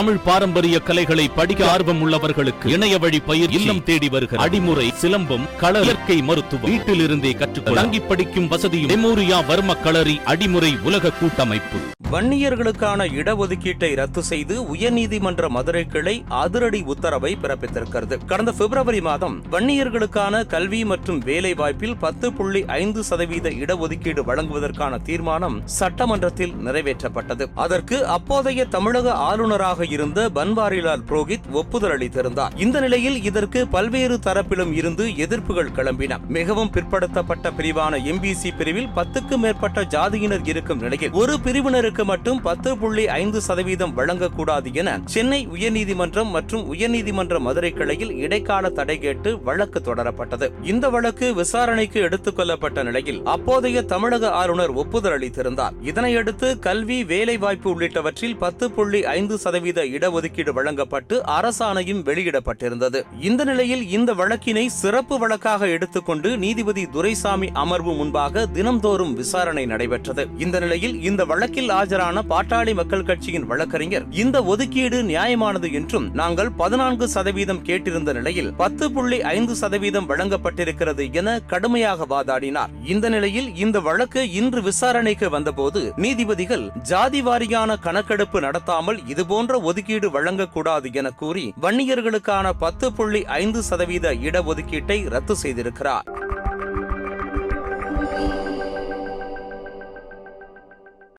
தமிழ் பாரம்பரிய கலைகளை படிக்க ஆர்வம் உள்ளவர்களுக்கு இணைய வழி பயிர் இல்லம் தேடி வருகிற அடிமுறை சிலம்பம் கள இயற்கை மருத்துவம் வீட்டில் இருந்தே கற்றுக்கொள்ள தங்கி படிக்கும் வசதியும் மெமோரியா வர்ம களரி அடிமுறை உலக கூட்டமைப்பு. வன்னியர்களுக்கான இடஒதுக்கீட்டை ரத்து செய்து உயர்நீதிமன்ற மதுரை கிளை அதிரடி உத்தரவை பிறப்பித்திருக்கிறது. கடந்த பிப்ரவரி மாதம் வன்னியர்களுக்கான கல்வி மற்றும் வேலை வாய்ப்பில் பத்து புள்ளி ஐந்து சதவீத இடஒதுக்கீடு வழங்குவதற்கான தீர்மானம் சட்டமன்றத்தில் நிறைவேற்றப்பட்டது. அதற்கு அப்போதைய தமிழக ஆளுநராக இருந்த பன்வாரிலால் புரோஹித் ஒப்புதல் அளித்திருந்தார் இந்த நிலையில் இதற்கு பல்வேறு தரப்பிலும் இருந்து எதிர்ப்புகள் கிளம்பின. மிகவும் பிற்படுத்தப்பட்ட பிரிவான எம்பிசி பிரிவில் பத்துக்கும் மேற்பட்ட ஜாதியினர் இருக்கும் நிலையில் ஒரு பிரிவினருக்கு மட்டும் பத்து புள்ளி ஐந்து சதவீதம் வழங்கக்கூடாது என சென்னை உயர்நீதிமன்றம் மற்றும் உயர்நீதிமன்ற மதுரை கிளையில் இடைக்கால தடை கேட்டு வழக்கு தொடரப்பட்டது. இந்த வழக்கு விசாரணைக்கு எடுத்துக் கொள்ளப்பட்ட நிலையில் அப்போதைய தமிழக ஆளுநர் ஒப்புதல் அளித்திருந்தார் இதனையடுத்து கல்வி வேலைவாய்ப்பு உள்ளிட்டவற்றில் பத்து புள்ளி ஐந்து சதவீத இடஒதுக்கீடு வழங்கப்பட்டு அரசாணையும் வெளியிடப்பட்டிருந்தது. இந்த நிலையில் இந்த வழக்கினை சிறப்பு வழக்காக எடுத்துக்கொண்டு நீதிபதி துரைசாமி அமர்வு முன்பாக தினம்தோறும் விசாரணை நடைபெற்றது. இந்த நிலையில் இந்த வழக்கில் ஆஜரான பாட்டாளி மக்கள் கட்சியின் வழக்கறிஞர் இந்த ஒதுக்கீடு நியாயமானது என்றும் நாங்கள் பதினான்கு சதவீதம் கேட்டிருந்த நிலையில் பத்து புள்ளி ஐந்து சதவீதம் வழங்கப்பட்டிருக்கிறது என கடுமையாக வாதாடினார். இந்த நிலையில் இந்த வழக்கு இன்று விசாரணைக்கு வந்தபோது நீதிபதிகள் ஜாதி வாரியான கணக்கெடுப்பு நடத்தாமல் இதுபோன்ற இடஒதுக்கீடு வழங்கக்கூடாது என கூறி வன்னியர்களுக்கான பத்து புள்ளி ஐந்து சதவீத இடஒதுக்கீட்டை ரத்து செய்திருக்கிறார்.